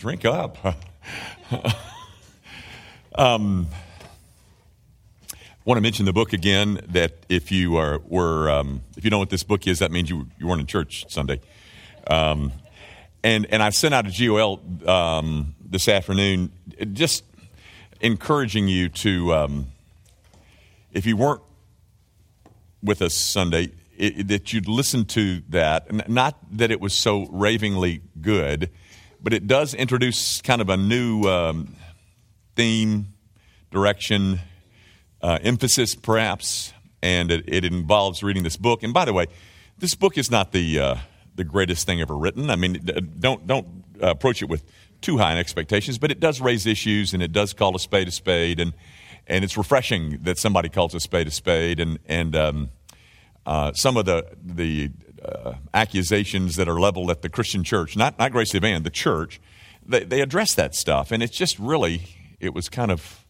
Drink up. um, I want to mention the book again. That if you are were um, if you know what this book is, that means you you weren't in church Sunday. Um, and and I sent out a GOL um, this afternoon, just encouraging you to, um, if you weren't with us Sunday, it, that you'd listen to that. Not that it was so ravingly good, but it does introduce kind of a new um, theme, direction, uh, emphasis, perhaps, and it, it, involves reading this book. And by the way, this book is not the uh, the greatest thing ever written. I mean, don't don't approach it with too high expectations, but it does raise issues and it does call a spade a spade, and and it's refreshing that somebody calls a spade a spade, and and um, uh, some of the the uh, accusations that are leveled at the Christian church, not not Grace Van, the church, they, they address that stuff, and it's just really it was kind of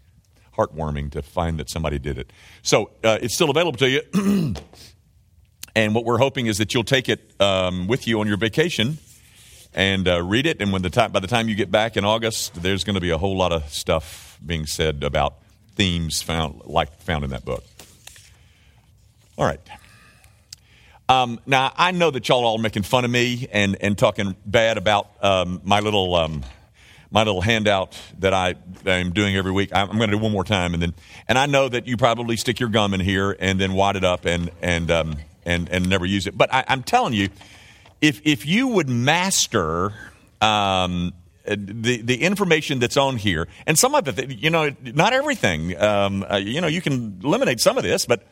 heartwarming to find that somebody did it. So uh, it's still available to you. And what we're hoping is that you'll take it um, with you on your vacation and uh, read it. And when the time, by the time you get back in August, there's going to be a whole lot of stuff being said about themes found like found in that book. All right. Um, now I know that y'all are all making fun of me and, and talking bad about um, my little um, my little handout that I am doing every week. I'm going to do one more time, and then and I know that you probably stick your gum in here and then wad it up and and um, and, and never use it. But I, am telling you, if, if you would master um, the, the information that's on here, and some of it, you know, not everything, um, uh, you know, you can eliminate some of this, but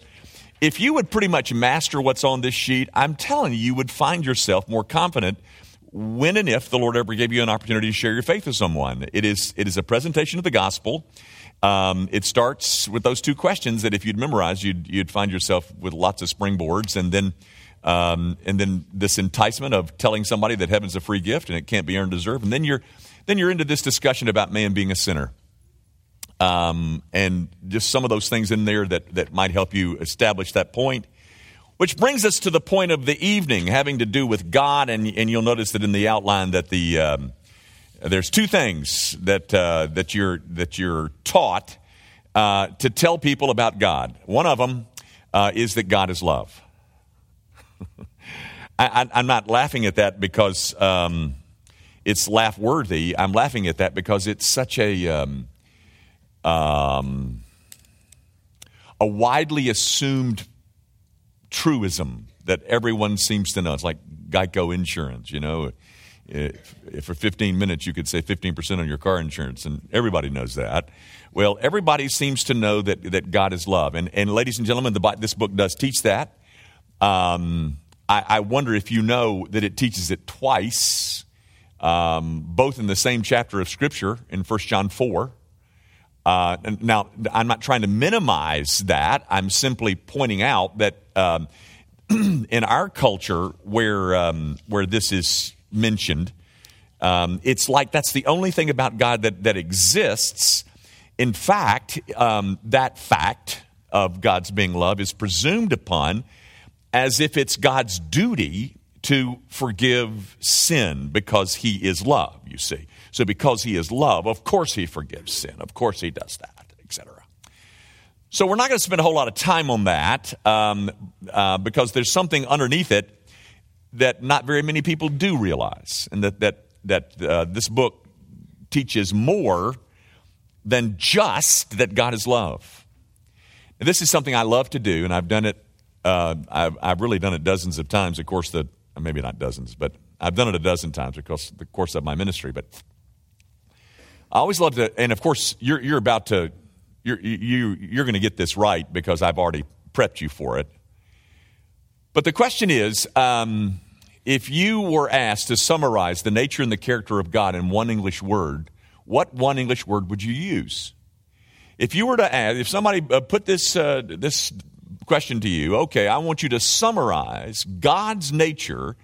if you would pretty much master what's on this sheet, I'm telling you, you would find yourself more confident when and if the Lord ever gave you an opportunity to share your faith with someone. It is, it is a presentation of the gospel. Um, it starts with those two questions that if you'd memorize, you'd, you'd find yourself with lots of springboards, and then um, and then this enticement of telling somebody that heaven's a free gift and it can't be earned or deserved, and then you're then you're into this discussion about man being a sinner, um, and just some of those things in there that that might help you establish that point. Which brings us to the point of the evening, having to do with God, and, and you'll notice that in the outline that the um, there's two things that, uh, that, you're, that you're taught uh, to tell people about God. One of them uh, is that God is love. I, am not laughing at that because um, it's laugh worthy. I'm laughing at that because it's such a, um, um, a widely assumed truism that everyone seems to know. It's like Geico insurance, you know if, if for 15 minutes you could save 15% on your car insurance, and everybody knows that. Well, everybody seems to know that, that God is love. And, and ladies and gentlemen, the, this book does teach that. Um, I, I, wonder if you know that it teaches it twice, um, both in the same chapter of Scripture in 1 John 4. Uh, now, I'm not trying to minimize that. I'm simply pointing out that um, in our culture, where um, where this is mentioned. Um, it's like that's the only thing about God that, that exists. In fact, um, that fact of God's being love is presumed upon as if it's God's duty to forgive sin because he is love, you see. So, because he is love, of course he forgives sin. Of course he does that, etc. So, we're not going to spend a whole lot of time on that um, uh, because there's something underneath it that not very many people do realize, and that, that, that uh, this book teaches more than just that God is love. This is something I love to do, and I've done it, uh, I've, I've really done it dozens of times, of course, the, maybe not dozens, but I've done it a dozen times because the course of my ministry. But I always love to, and of course, you're, you're about to, you're, you, you're going to get this right because I've already prepped you for it. But the question is um, if you were asked to summarize the nature and the character of God in one English word, what one English word would you use? If you were to ask, if somebody uh, put this, uh, this question to you, okay, I want you to summarize God's nature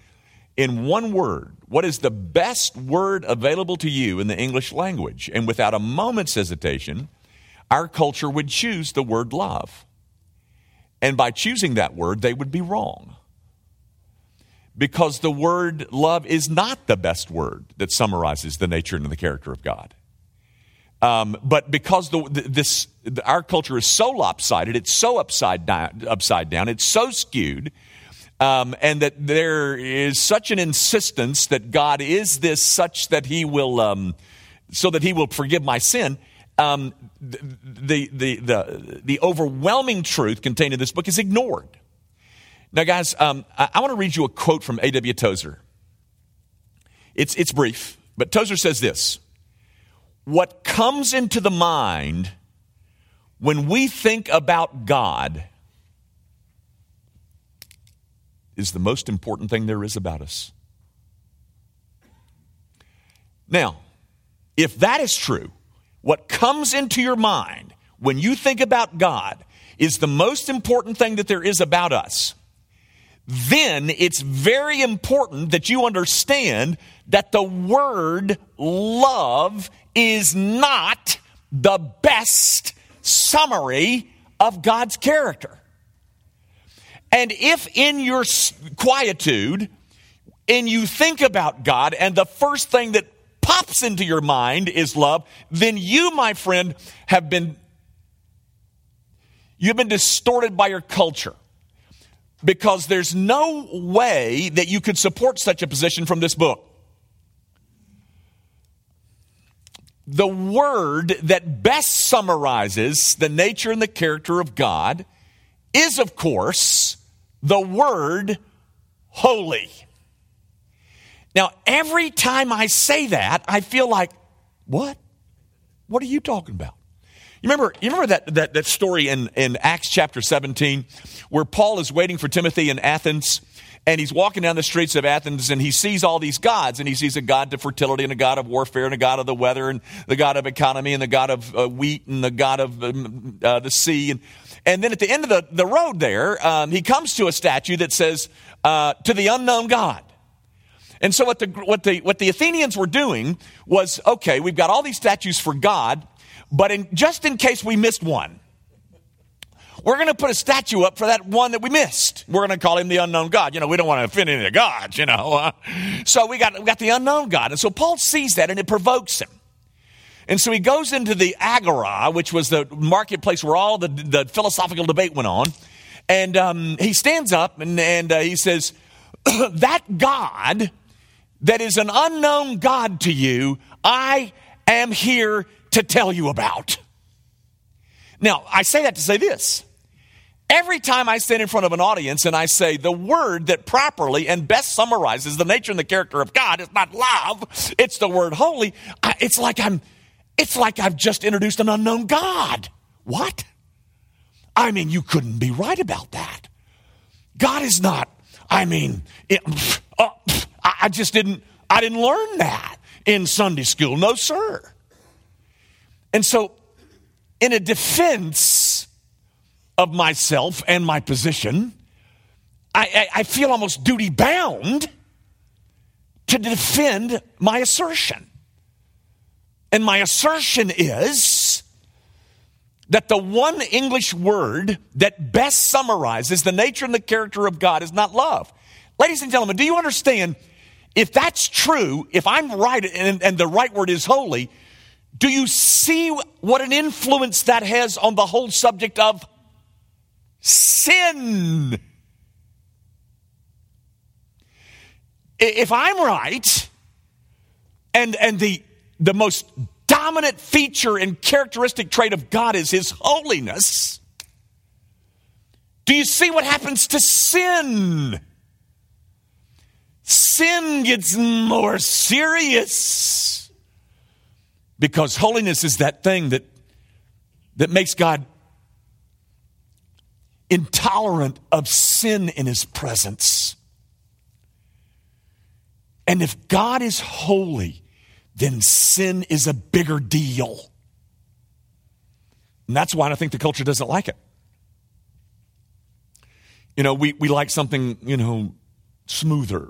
in one word. What is the best word available to you in the English language? And without a moment's hesitation, our culture would choose the word love. And by choosing that word, they would be wrong. because the word love is not the best word that summarizes the nature and the character of God. Um, but because the, this, our culture is so lopsided, it's so upside down, upside down it's so skewed, um, and that there is such an insistence that God is this such that He will, um, so that He will forgive my sin. Um, the, the, the, the overwhelming truth contained in this book is ignored. Now, guys, um, I, I want to read you a quote from A.W. Tozer. It's, it's brief, but Tozer says this What comes into the mind when we think about God is the most important thing there is about us. Now, if that is true, what comes into your mind when you think about God is the most important thing that there is about us, then it's very important that you understand that the word love is not the best summary of God's character. And if in your quietude, and you think about God, and the first thing that pops into your mind is love, then you, my friend, have been you've been distorted by your culture. Because there's no way that you could support such a position from this book. The word that best summarizes the nature and the character of God is, of course, the word holy. Now, every time I say that, I feel like, what? What are you talking about? You remember, you remember that, that, that story in, in Acts chapter 17 where Paul is waiting for Timothy in Athens and he's walking down the streets of Athens and he sees all these gods and he sees a god to fertility and a god of warfare and a god of the weather and the god of economy and the god of uh, wheat and the god of um, uh, the sea and and then at the end of the, the road there, um, he comes to a statue that says, uh, to the unknown God. And so what the, what, the, what the Athenians were doing was, okay, we've got all these statues for God, but in, just in case we missed one, we're going to put a statue up for that one that we missed. We're going to call him the unknown God. You know, we don't want to offend any of the gods, you know. Uh, so we got, we got the unknown God. And so Paul sees that and it provokes him. And so he goes into the agora, which was the marketplace where all the, the philosophical debate went on. And um, he stands up and, and uh, he says, That God that is an unknown God to you, I am here to tell you about. Now, I say that to say this. Every time I stand in front of an audience and I say the word that properly and best summarizes the nature and the character of God is not love, it's the word holy, it's like I'm it's like I've just introduced an unknown God. What? I mean, you couldn't be right about that. God is not, I mean, it, uh, I just didn't, I didn't learn that in Sunday school. No, sir. And so, in a defense of myself and my position, I, I, I feel almost duty bound to defend my assertion. And my assertion is that the one English word that best summarizes the nature and the character of God is not love. Ladies and gentlemen, do you understand? If that's true, if I'm right and, and the right word is holy, do you see what an influence that has on the whole subject of sin? If I'm right, and, and the the most dominant feature and characteristic trait of God is his holiness, do you see what happens to sin? Sin gets more serious because holiness is that thing that, that makes God intolerant of sin in his presence. And if God is holy, then sin is a bigger deal. And that's why I think the culture doesn't like it. You know, we, we like something, you know, smoother.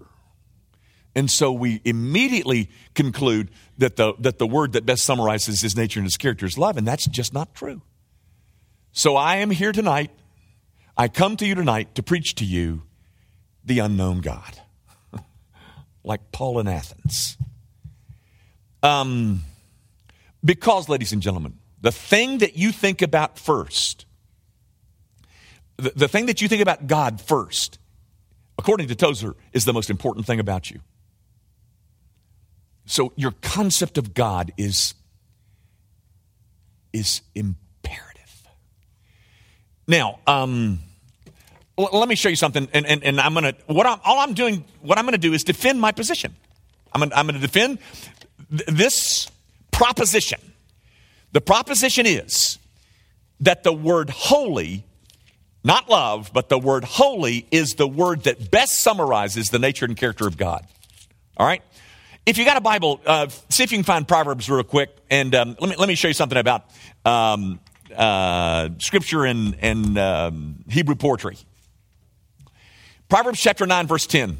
And so we immediately conclude that the, that the word that best summarizes his nature and his character is love, and that's just not true. So I am here tonight. I come to you tonight to preach to you the unknown God. like Paul in Athens. Um, because, ladies and gentlemen, the thing that you think about first, the, the thing that you think about God first, according to Tozer, is the most important thing about you. So your concept of God is, is imperative. Now, um, l- let me show you something, and, and, and I'm gonna what I'm all I'm doing, what I'm gonna do is defend my position. I'm gonna, I'm gonna defend th- this proposition. The proposition is that the word holy, not love, but the word holy is the word that best summarizes the nature and character of God. All right? If you got a Bible, uh, see if you can find Proverbs real quick, and um, let me let me show you something about um, uh, scripture and and um, Hebrew poetry. Proverbs chapter nine, verse ten.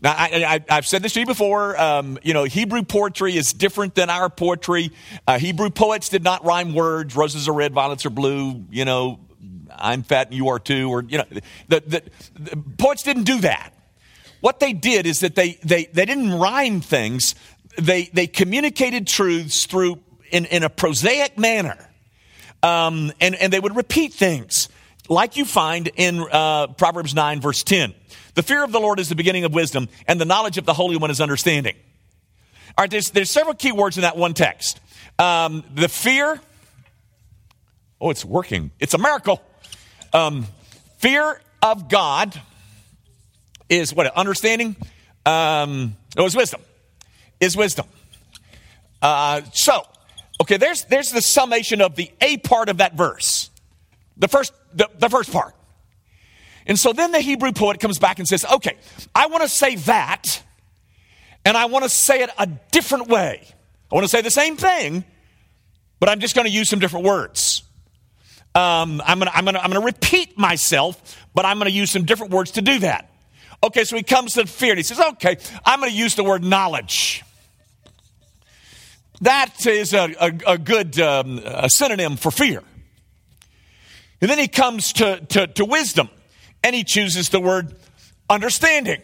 Now, I, have said this to you before. Um, you know, Hebrew poetry is different than our poetry. Uh, Hebrew poets did not rhyme words. Roses are red, violets are blue. You know, I'm fat and you are too. Or you know, the, the, the poets didn't do that. What they did is that they, they, they didn't rhyme things, they, they communicated truths through in, in a prosaic manner. Um, and, and they would repeat things like you find in uh, Proverbs 9, verse 10. The fear of the Lord is the beginning of wisdom, and the knowledge of the Holy One is understanding. All right, there's, there's several key words in that one text. Um, the fear, oh, it's working. It's a miracle. Um, fear of God is what? Understanding? Um, no, is wisdom. Is wisdom. Uh, so, okay, there's, there's the summation of the A part of that verse. The first, the, the first part. And so then the Hebrew poet comes back and says, okay, I want to say that, and I want to say it a different way. I want to say the same thing, but I'm just going to use some different words. Um, I'm going to I'm gonna, I'm gonna repeat myself, but I'm going to use some different words to do that. Okay, so he comes to fear and he says, okay, I'm going to use the word knowledge. That is a, a, a good um, a synonym for fear. And then he comes to, to, to wisdom and he chooses the word understanding.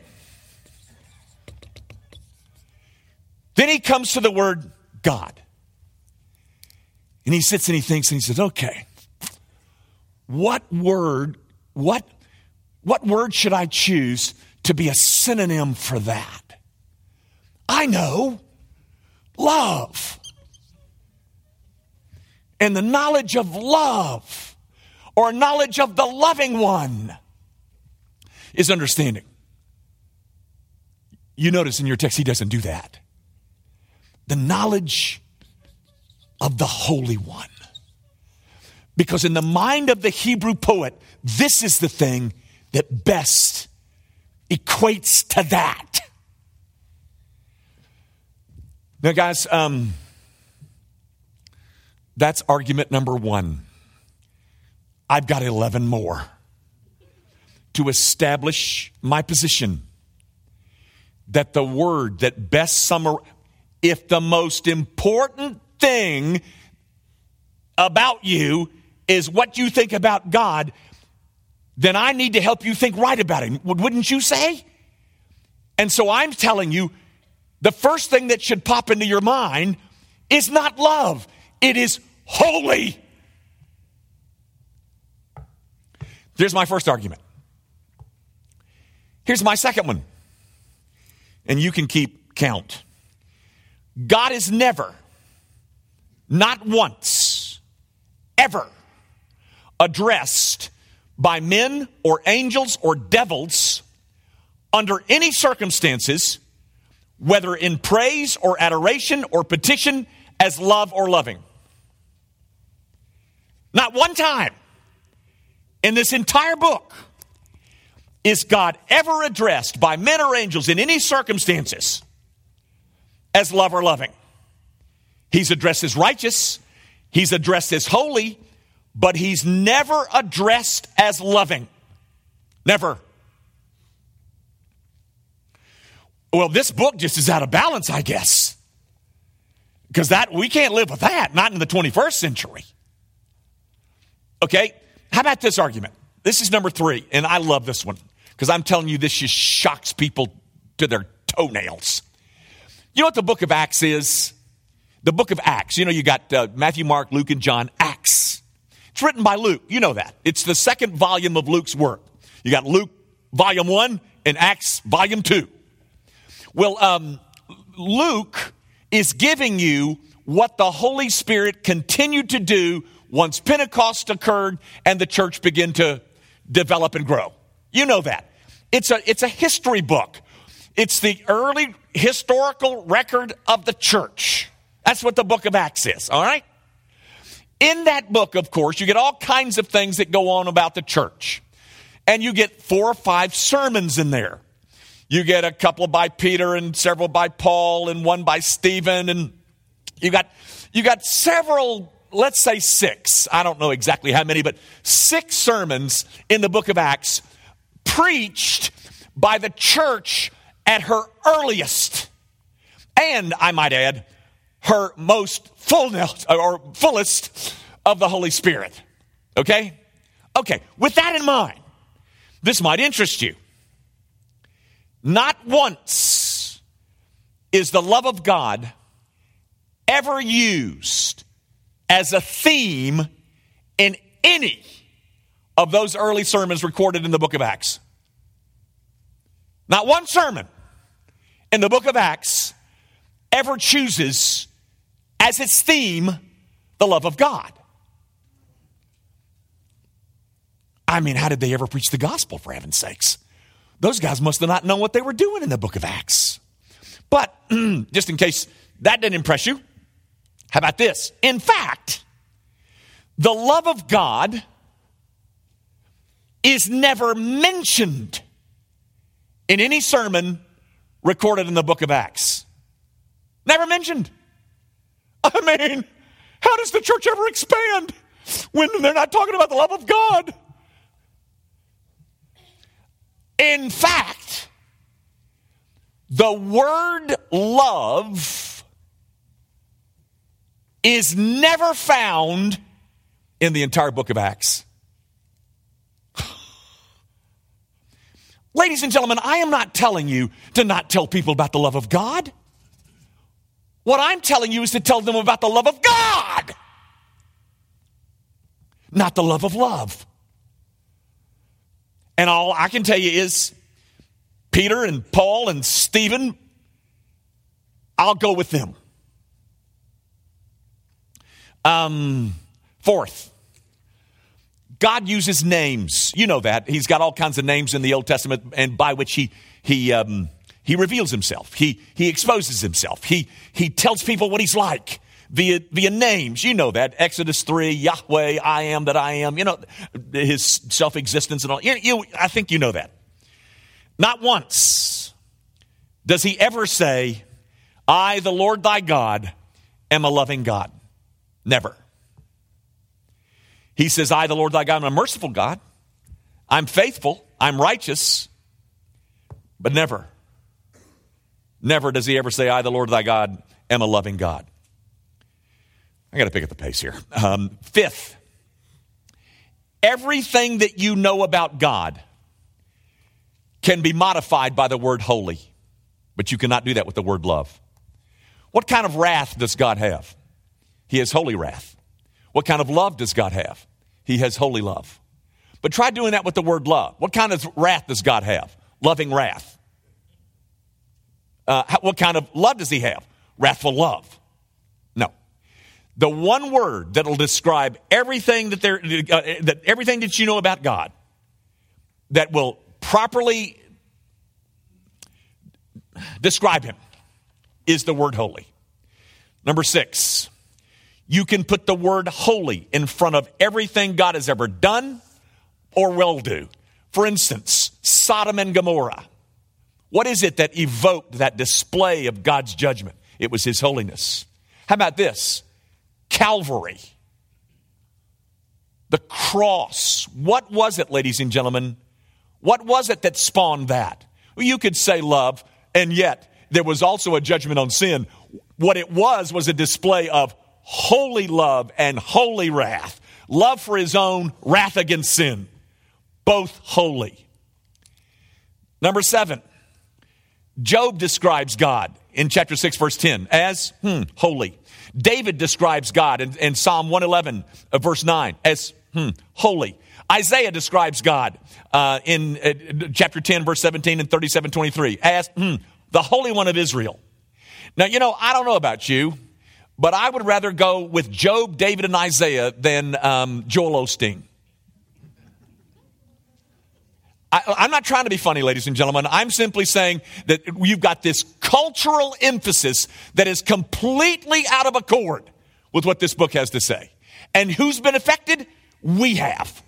Then he comes to the word God. And he sits and he thinks and he says, okay, what word, what, what word should I choose to be a synonym for that. I know love. And the knowledge of love or knowledge of the loving one is understanding. You notice in your text, he doesn't do that. The knowledge of the Holy One. Because in the mind of the Hebrew poet, this is the thing that best equates to that. Now, guys, um, that's argument number one. I've got 11 more to establish my position that the word that best summarizes, if the most important thing about you is what you think about God, then I need to help you think right about him. Wouldn't you say? And so I'm telling you, the first thing that should pop into your mind is not love, it is holy. There's my first argument. Here's my second one. And you can keep count. God is never, not once, ever addressed by men or angels or devils under any circumstances, whether in praise or adoration or petition, as love or loving. Not one time in this entire book is God ever addressed by men or angels in any circumstances as love or loving. He's addressed as righteous, he's addressed as holy, but he's never addressed as loving. Never. Well, this book just is out of balance, I guess. Because that we can't live with that, not in the 21st century. Okay, how about this argument? This is number three, and I love this one because I'm telling you, this just shocks people to their toenails. You know what the book of Acts is? The book of Acts. You know, you got uh, Matthew, Mark, Luke, and John. Acts. It's written by Luke. You know that. It's the second volume of Luke's work. You got Luke, volume one, and Acts, volume two. Well, um, Luke is giving you what the Holy Spirit continued to do once Pentecost occurred and the church began to develop and grow. You know that. It's a, it's a history book. It's the early historical record of the church. That's what the book of Acts is, all right? In that book, of course, you get all kinds of things that go on about the church. And you get four or five sermons in there. You get a couple by Peter and several by Paul and one by Stephen and you got you got several let's say 6. I don't know exactly how many but 6 sermons in the book of Acts preached by the church at her earliest and I might add her most fullness or fullest of the Holy Spirit. Okay? Okay, with that in mind, this might interest you. Not once is the love of God ever used as a theme in any of those early sermons recorded in the book of Acts. Not one sermon in the book of Acts ever chooses as its theme the love of God. I mean, how did they ever preach the gospel, for heaven's sakes? Those guys must have not known what they were doing in the book of Acts. But just in case that didn't impress you, how about this? In fact, the love of God is never mentioned in any sermon recorded in the book of Acts. Never mentioned. I mean, how does the church ever expand when they're not talking about the love of God? In fact, the word love is never found in the entire book of Acts. Ladies and gentlemen, I am not telling you to not tell people about the love of God. What I'm telling you is to tell them about the love of God, not the love of love. And all I can tell you is Peter and Paul and Stephen, I'll go with them. Um, fourth, God uses names. You know that. He's got all kinds of names in the Old Testament and by which he, he, um, he reveals himself. He, he exposes himself. He, he tells people what he's like via, via names. You know that. Exodus 3, Yahweh, I am that I am. You know, his self existence and all. You, you, I think you know that. Not once does he ever say, I, the Lord thy God, am a loving God. Never. He says, I, the Lord thy God, am a merciful God. I'm faithful. I'm righteous. But never, never does he ever say, I, the Lord thy God, am a loving God. I got to pick up the pace here. Um, fifth, everything that you know about God can be modified by the word holy, but you cannot do that with the word love. What kind of wrath does God have? He has holy wrath. What kind of love does God have? He has holy love. But try doing that with the word love. What kind of wrath does God have? Loving wrath. Uh, what kind of love does he have? Wrathful love the one word that'll describe everything that there, uh, that everything that you know about God, that will properly describe Him, is the word holy. Number six, you can put the word holy in front of everything God has ever done or will do. For instance, Sodom and Gomorrah. What is it that evoked that display of God's judgment? It was His holiness. How about this? Calvary. The cross. What was it, ladies and gentlemen? What was it that spawned that? Well, you could say love, and yet there was also a judgment on sin. What it was was a display of holy love and holy wrath. Love for his own, wrath against sin. Both holy. Number seven, Job describes God in chapter 6, verse 10 as hmm, holy. David describes God in, in Psalm 111, uh, verse 9, as hmm, holy. Isaiah describes God uh, in uh, chapter 10, verse 17 and 37, 23 as hmm, the Holy One of Israel. Now, you know, I don't know about you, but I would rather go with Job, David, and Isaiah than um, Joel Osteen. I, am not trying to be funny, ladies and gentlemen. I'm simply saying that you've got this cultural emphasis that is completely out of accord with what this book has to say. And who's been affected? We have.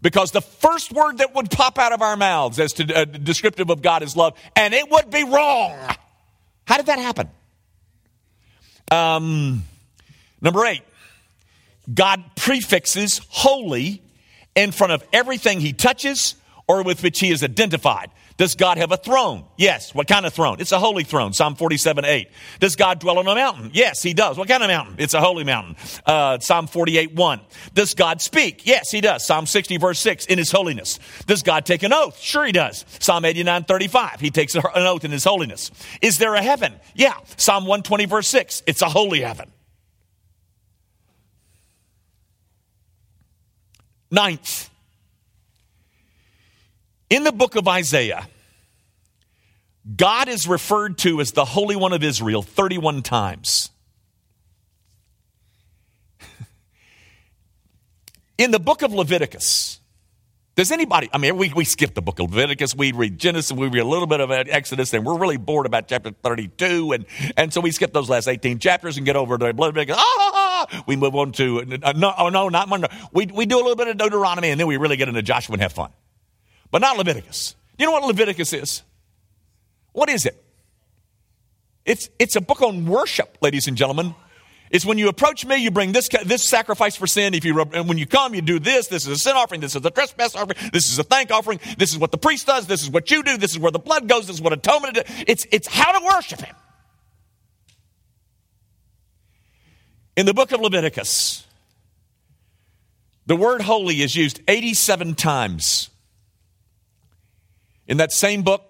Because the first word that would pop out of our mouths as to uh, descriptive of God is love, and it would be wrong. How did that happen? Um, number eight, God prefixes holy in front of everything he touches or with which he is identified. Does God have a throne? Yes. What kind of throne? It's a holy throne. Psalm 47, 8. Does God dwell on a mountain? Yes, he does. What kind of mountain? It's a holy mountain. Uh, Psalm 48, 1. Does God speak? Yes, he does. Psalm 60, verse 6, in his holiness. Does God take an oath? Sure, he does. Psalm 89, 35. He takes an oath in his holiness. Is there a heaven? Yeah. Psalm 120, verse 6. It's a holy heaven. Ninth, in the book of Isaiah, God is referred to as the Holy One of Israel 31 times. In the book of Leviticus, does anybody, I mean, we, we skip the book of Leviticus, we read Genesis, we read a little bit of Exodus, and we're really bored about chapter 32, and, and so we skip those last 18 chapters and get over to Leviticus. Ah, we move on to, uh, no, oh, no, not one. We, we do a little bit of Deuteronomy, and then we really get into Joshua and have fun but not Leviticus. You know what Leviticus is? What is it? It's, it's a book on worship, ladies and gentlemen. It's when you approach me, you bring this, this sacrifice for sin. If you, and when you come, you do this. This is a sin offering. This is a trespass offering. This is a thank offering. This is what the priest does. This is what you do. This is where the blood goes. This is what atonement is. It's, it's how to worship him. In the book of Leviticus, the word holy is used 87 times. In that same book,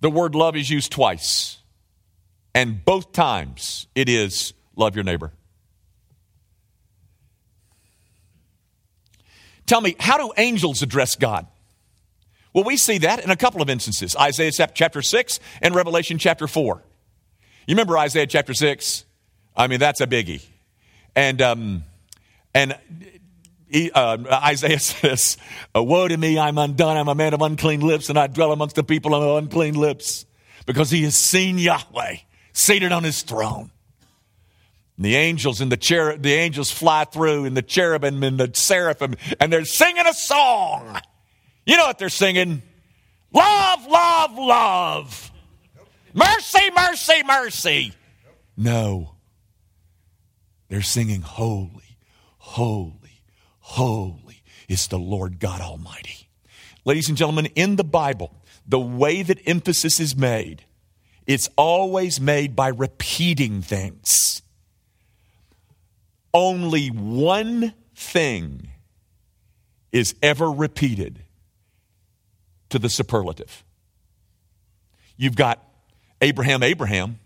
the word love is used twice. And both times it is love your neighbor. Tell me, how do angels address God? Well, we see that in a couple of instances Isaiah chapter 6 and Revelation chapter 4. You remember Isaiah chapter 6? I mean, that's a biggie. And, um, and he, uh, Isaiah says, Woe to me, I'm undone. I'm a man of unclean lips, and I dwell amongst the people of unclean lips, because he has seen Yahweh seated on his throne. And the angels and the cher- the angels fly through, and the cherubim and the seraphim, and they're singing a song. You know what they're singing? Love, love, love. Mercy, mercy, mercy. No. They're singing holy, holy Holy is the Lord God Almighty. Ladies and gentlemen, in the Bible, the way that emphasis is made, it's always made by repeating things. Only one thing is ever repeated to the superlative. You've got Abraham, Abraham,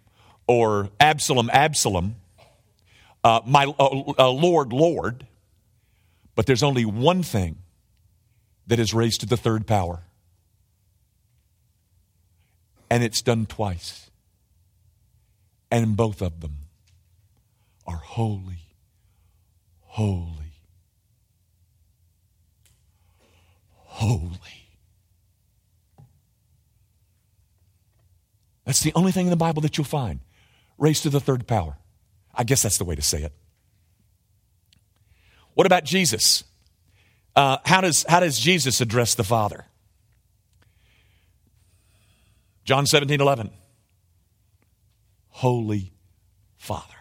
or Absalom, Absalom, uh, my uh, uh, Lord, Lord. But there's only one thing that is raised to the third power. And it's done twice. And both of them are holy, holy, holy. That's the only thing in the Bible that you'll find raised to the third power. I guess that's the way to say it. What about Jesus? Uh, how, does, how does Jesus address the Father? John 17, 11. Holy Father.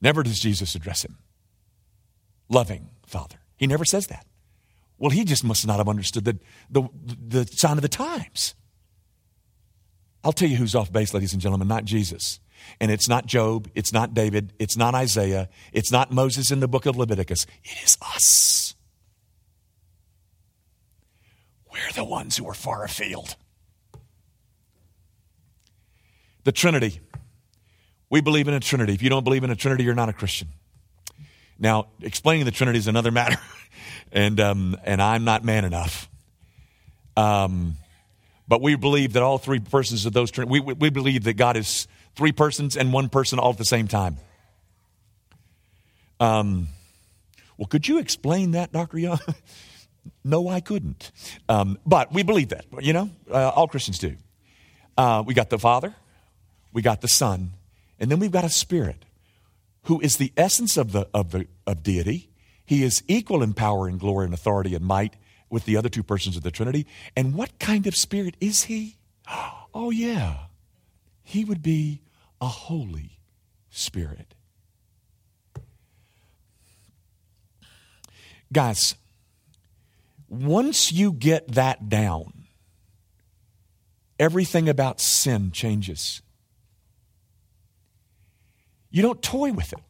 Never does Jesus address him. Loving Father. He never says that. Well, he just must not have understood the, the, the sign of the times. I'll tell you who's off base, ladies and gentlemen, not Jesus. And it's not Job, it's not David, it's not Isaiah, it's not Moses in the book of Leviticus. It is us. We're the ones who are far afield. The Trinity. We believe in a Trinity. If you don't believe in a Trinity, you're not a Christian. Now, explaining the Trinity is another matter, and um, and I'm not man enough. Um, but we believe that all three persons of those Trinity, we, we believe that God is three persons and one person all at the same time. Um, well, could you explain that, Dr. Young? no, I couldn't. Um, but we believe that, you know, uh, all Christians do. Uh, we got the Father, we got the Son, and then we've got a Spirit who is the essence of, the, of, the, of deity. He is equal in power and glory and authority and might with the other two persons of the Trinity. And what kind of spirit is he? Oh, yeah. He would be a Holy Spirit. Guys, once you get that down, everything about sin changes. You don't toy with it.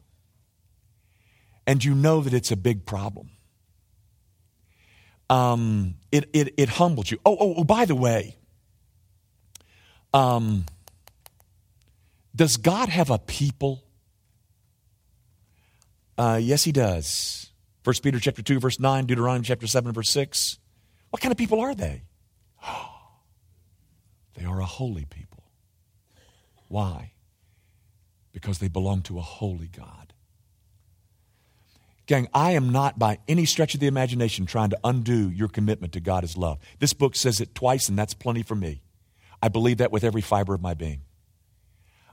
And you know that it's a big problem. Um, it, it, it humbles you. Oh, oh, oh, by the way, um, does God have a people? Uh, yes, he does. 1 Peter chapter 2, verse 9, Deuteronomy chapter 7, verse 6. What kind of people are they? they are a holy people. Why? Because they belong to a holy God. Gang, I am not by any stretch of the imagination trying to undo your commitment to God as love. This book says it twice, and that's plenty for me. I believe that with every fiber of my being.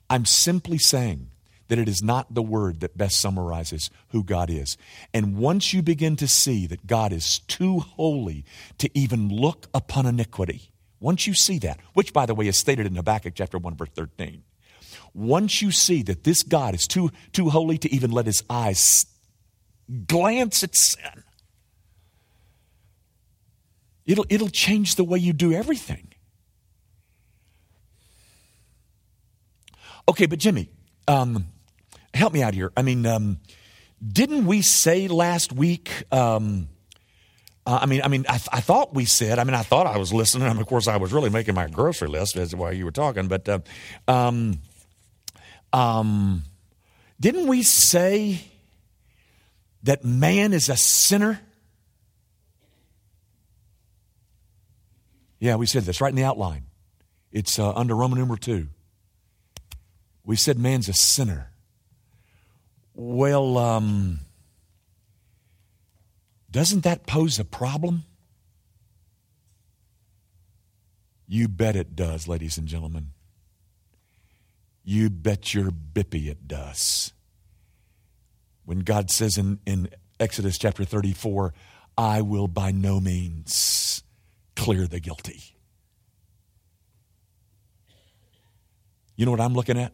I'm simply saying that it is not the word that best summarizes who God is. And once you begin to see that God is too holy to even look upon iniquity, once you see that, which by the way is stated in Habakkuk chapter 1 verse 13, once you see that this God is too, too holy to even let his eyes glance at sin, it'll, it'll change the way you do everything. Okay, but Jimmy, um, help me out here. I mean, um, didn't we say last week? Um, uh, I mean, I mean, I, th- I, thought we said. I mean, I thought I was listening. I mean, of course, I was really making my grocery list as while you were talking. But uh, um, um, didn't we say that man is a sinner? Yeah, we said this right in the outline. It's uh, under Roman number two. We said man's a sinner. Well, um, doesn't that pose a problem? You bet it does, ladies and gentlemen. You bet your bippy it does. When God says in, in Exodus chapter 34, I will by no means clear the guilty. You know what I'm looking at?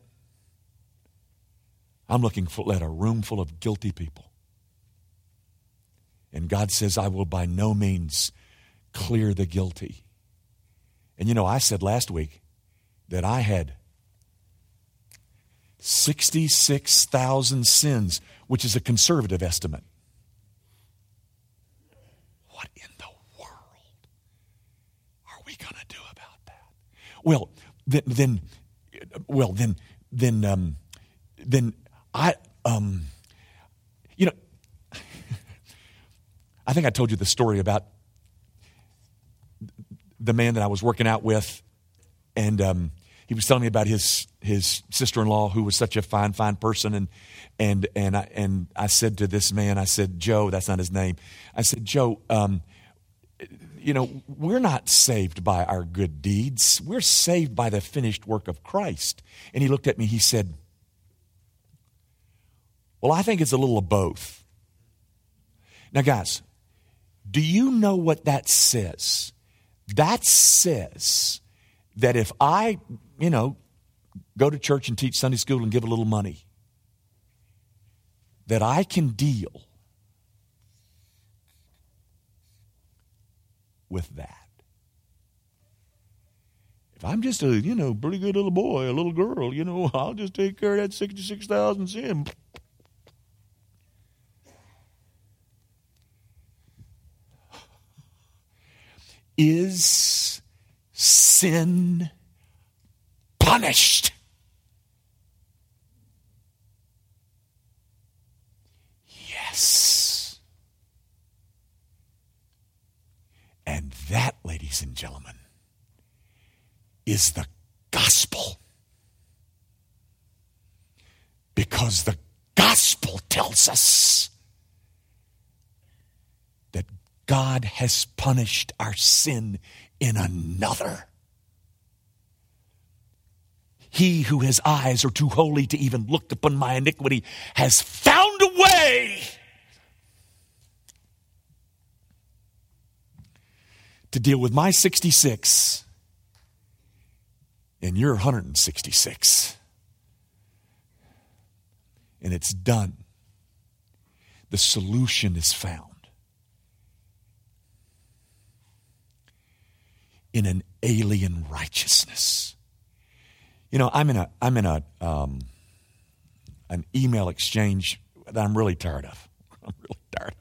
I'm looking for, at a room full of guilty people. And God says, I will by no means clear the guilty. And you know, I said last week that I had 66,000 sins, which is a conservative estimate. What in the world are we going to do about that? Well, then, then well, then, then, um, then I, um, you know, I think I told you the story about the man that I was working out with, and um, he was telling me about his his sister in law who was such a fine fine person, and and and I and I said to this man, I said Joe, that's not his name. I said Joe, um, you know, we're not saved by our good deeds. We're saved by the finished work of Christ. And he looked at me. He said, well, I think it's a little of both. Now, guys, do you know what that says? That says that if I, you know, go to church and teach Sunday school and give a little money, that I can deal with that. If I'm just a, you know, pretty good little boy, a little girl, you know, I'll just take care of that 66,000 sin. Is sin punished? Yes. And that, ladies and gentlemen, is the gospel. Because the gospel tells us that God has punished our sin in another. He who his eyes are too holy to even look upon my iniquity has found a way to deal with my 66 and you're 166. And it's done. The solution is found in an alien righteousness. You know, I'm in a I'm in a um, an email exchange that I'm really tired of. I'm really tired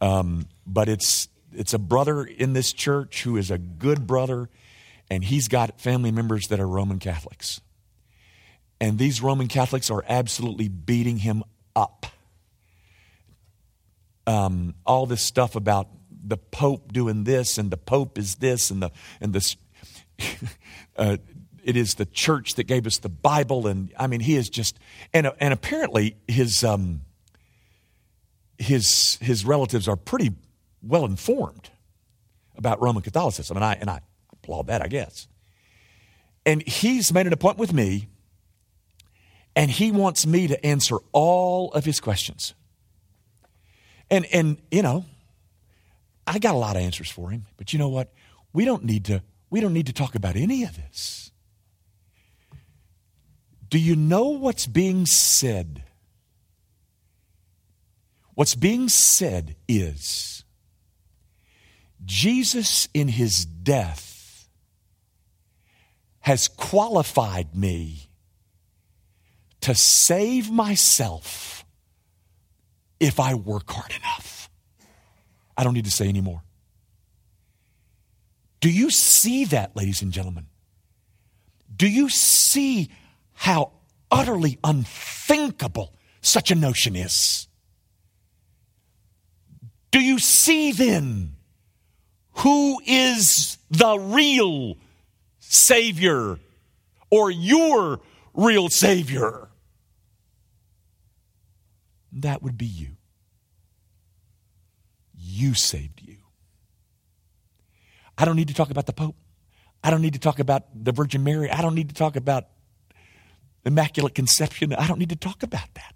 of. Um, but it's it's a brother in this church who is a good brother and he's got family members that are Roman Catholics. And these Roman Catholics are absolutely beating him up. Um, all this stuff about the Pope doing this, and the Pope is this, and the and this. uh, it is the church that gave us the Bible, and I mean, he is just and and apparently his um, his his relatives are pretty well informed about Roman Catholicism, and I and I applaud that, I guess. And he's made an appointment with me, and he wants me to answer all of his questions. And, and you know, I got a lot of answers for him, but you know what? We don't need to, we don't need to talk about any of this. Do you know what's being said? What's being said is Jesus in his death has qualified me to save myself if I work hard enough. I don't need to say any more. Do you see that, ladies and gentlemen? Do you see how utterly unthinkable such a notion is? Do you see then who is the real Savior or your real Savior. That would be you. You saved you. I don't need to talk about the Pope. I don't need to talk about the Virgin Mary. I don't need to talk about Immaculate Conception. I don't need to talk about that.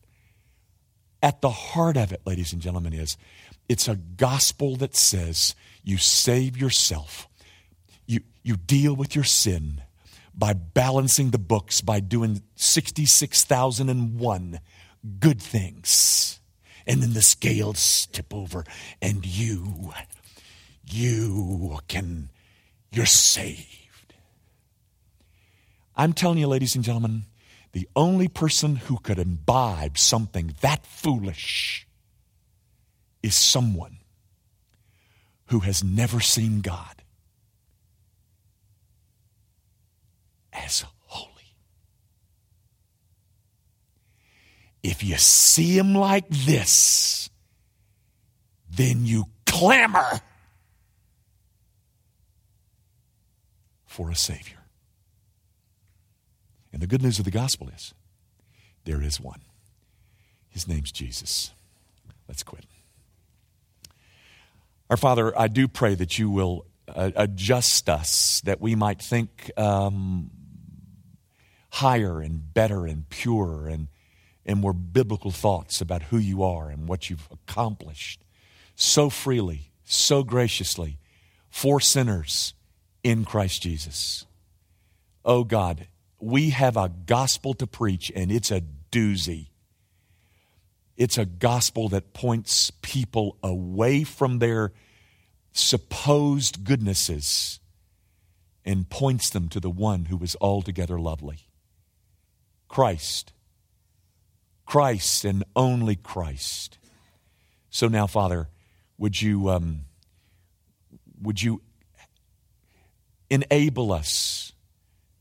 At the heart of it, ladies and gentlemen, is it's a gospel that says you save yourself you, you deal with your sin by balancing the books, by doing 66,001 good things. And then the scales tip over, and you, you can, you're saved. I'm telling you, ladies and gentlemen, the only person who could imbibe something that foolish is someone who has never seen God as holy. If you see him like this, then you clamor for a Savior. And the good news of the gospel is there is one. His name's Jesus. Let's quit. Our Father, I do pray that you will uh, adjust us, that we might think um, higher and better and purer and, and more biblical thoughts about who you are and what you've accomplished so freely, so graciously for sinners in Christ Jesus. Oh God, we have a gospel to preach, and it's a doozy. It's a gospel that points people away from their supposed goodnesses and points them to the one who was altogether lovely. Christ. Christ and only Christ. So now, Father, would you, um, would you enable us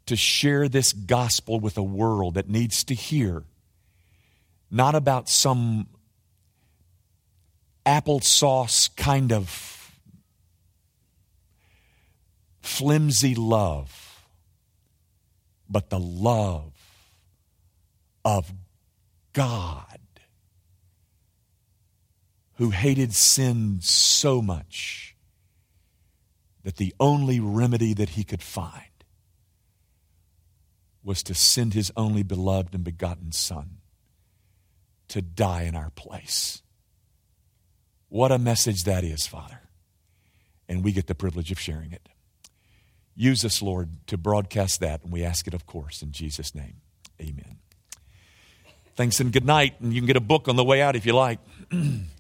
to share this gospel with a world that needs to hear not about some applesauce kind of flimsy love, but the love of God who hated sin so much that the only remedy that he could find was to send his only beloved and begotten Son to die in our place. What a message that is, Father. And we get the privilege of sharing it. Use us, Lord, to broadcast that, and we ask it, of course, in Jesus' name. Amen. Thanks and good night. And you can get a book on the way out if you like.